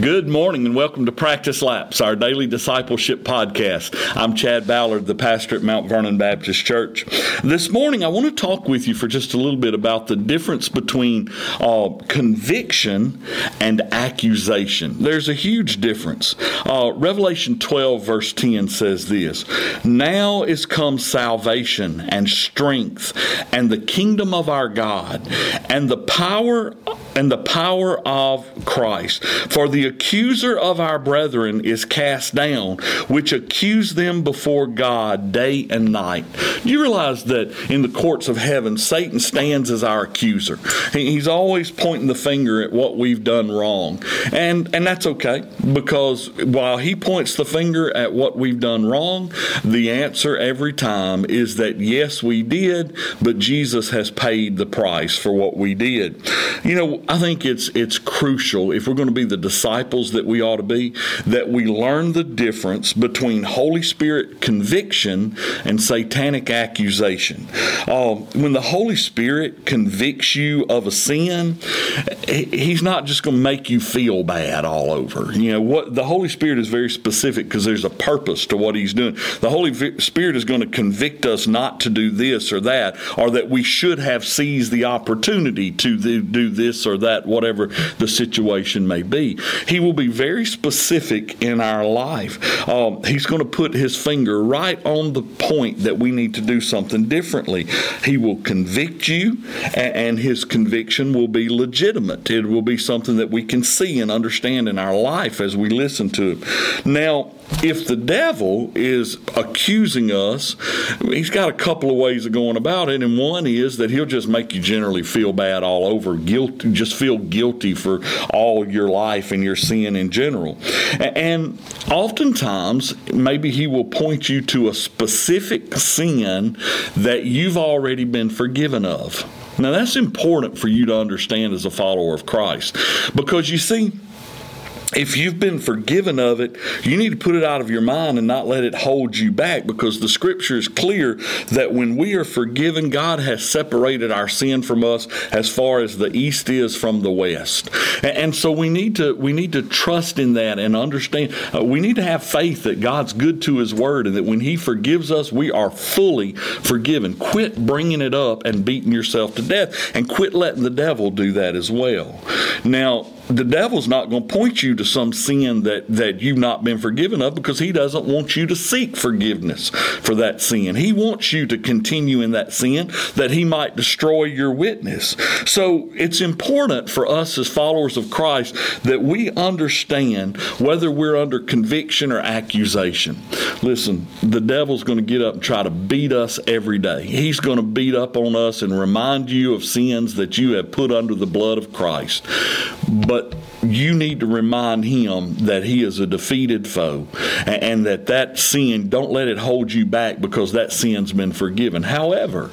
Good morning and welcome to Practice Laps, our daily discipleship podcast. I'm Chad Ballard, the pastor at Mount Vernon Baptist Church. This morning, I want to talk with you for just a little bit about the difference between uh, conviction and accusation. There's a huge difference. Uh, Revelation 12, verse 10 says this Now is come salvation and strength and the kingdom of our God and the power and the power of Christ. For the accuser of our brethren is cast down, which accuse them before God day and night. Do you realize that in the courts of heaven, Satan stands as our accuser? He's always pointing the finger at what we've done wrong. And, and that's okay, because while he points the finger at what we've done wrong, the answer every time is that yes, we did, but Jesus has paid the price for what we did. You know, I think it's it's crucial if we're going to be the disciples that we ought to be that we learn the difference between Holy Spirit conviction and satanic accusation. Uh, when the Holy Spirit convicts you of a sin, He's not just going to make you feel bad all over. You know what? The Holy Spirit is very specific because there's a purpose to what He's doing. The Holy Spirit is going to convict us not to do this or that, or that we should have seized the opportunity to do this or that, whatever the situation may be. He will be very specific in our life. Um, he's going to put his finger right on the point that we need to do something differently. He will convict you, and his conviction will be legitimate. It will be something that we can see and understand in our life as we listen to him. Now, if the devil is accusing us, he's got a couple of ways of going about it, and one is that he'll just make you generally feel bad all over, guilt, just feel guilty for all your life and your sin in general. And oftentimes, maybe he will point you to a specific sin that you've already been forgiven of. Now, that's important for you to understand as a follower of Christ because you see, if you've been forgiven of it, you need to put it out of your mind and not let it hold you back because the scripture is clear that when we are forgiven, God has separated our sin from us as far as the east is from the west. And so we need to we need to trust in that and understand. Uh, we need to have faith that God's good to his word and that when he forgives us, we are fully forgiven. Quit bringing it up and beating yourself to death and quit letting the devil do that as well. Now, the devil's not going to point you to some sin that, that you've not been forgiven of because he doesn't want you to seek forgiveness for that sin. He wants you to continue in that sin that he might destroy your witness. So it's important for us as followers of Christ that we understand whether we're under conviction or accusation. Listen, the devil's going to get up and try to beat us every day. He's going to beat up on us and remind you of sins that you have put under the blood of Christ. But but you need to remind him that he is a defeated foe and that that sin don't let it hold you back because that sin's been forgiven. However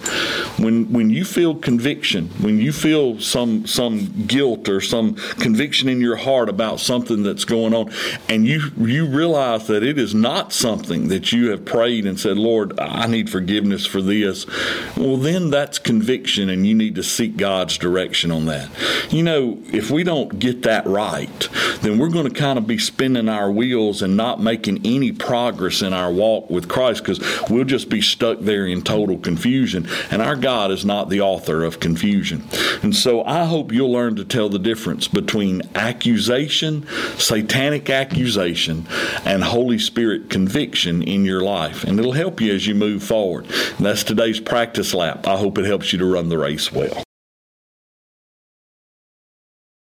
when when you feel conviction when you feel some some guilt or some conviction in your heart about something that's going on and you you realize that it is not something that you have prayed and said lord i need forgiveness for this well then that's conviction and you need to seek god's direction on that. You know if we don't get that right right, then we're going to kind of be spinning our wheels and not making any progress in our walk with Christ because we'll just be stuck there in total confusion. And our God is not the author of confusion. And so I hope you'll learn to tell the difference between accusation, satanic accusation, and Holy Spirit conviction in your life. And it'll help you as you move forward. And that's today's practice lap. I hope it helps you to run the race well.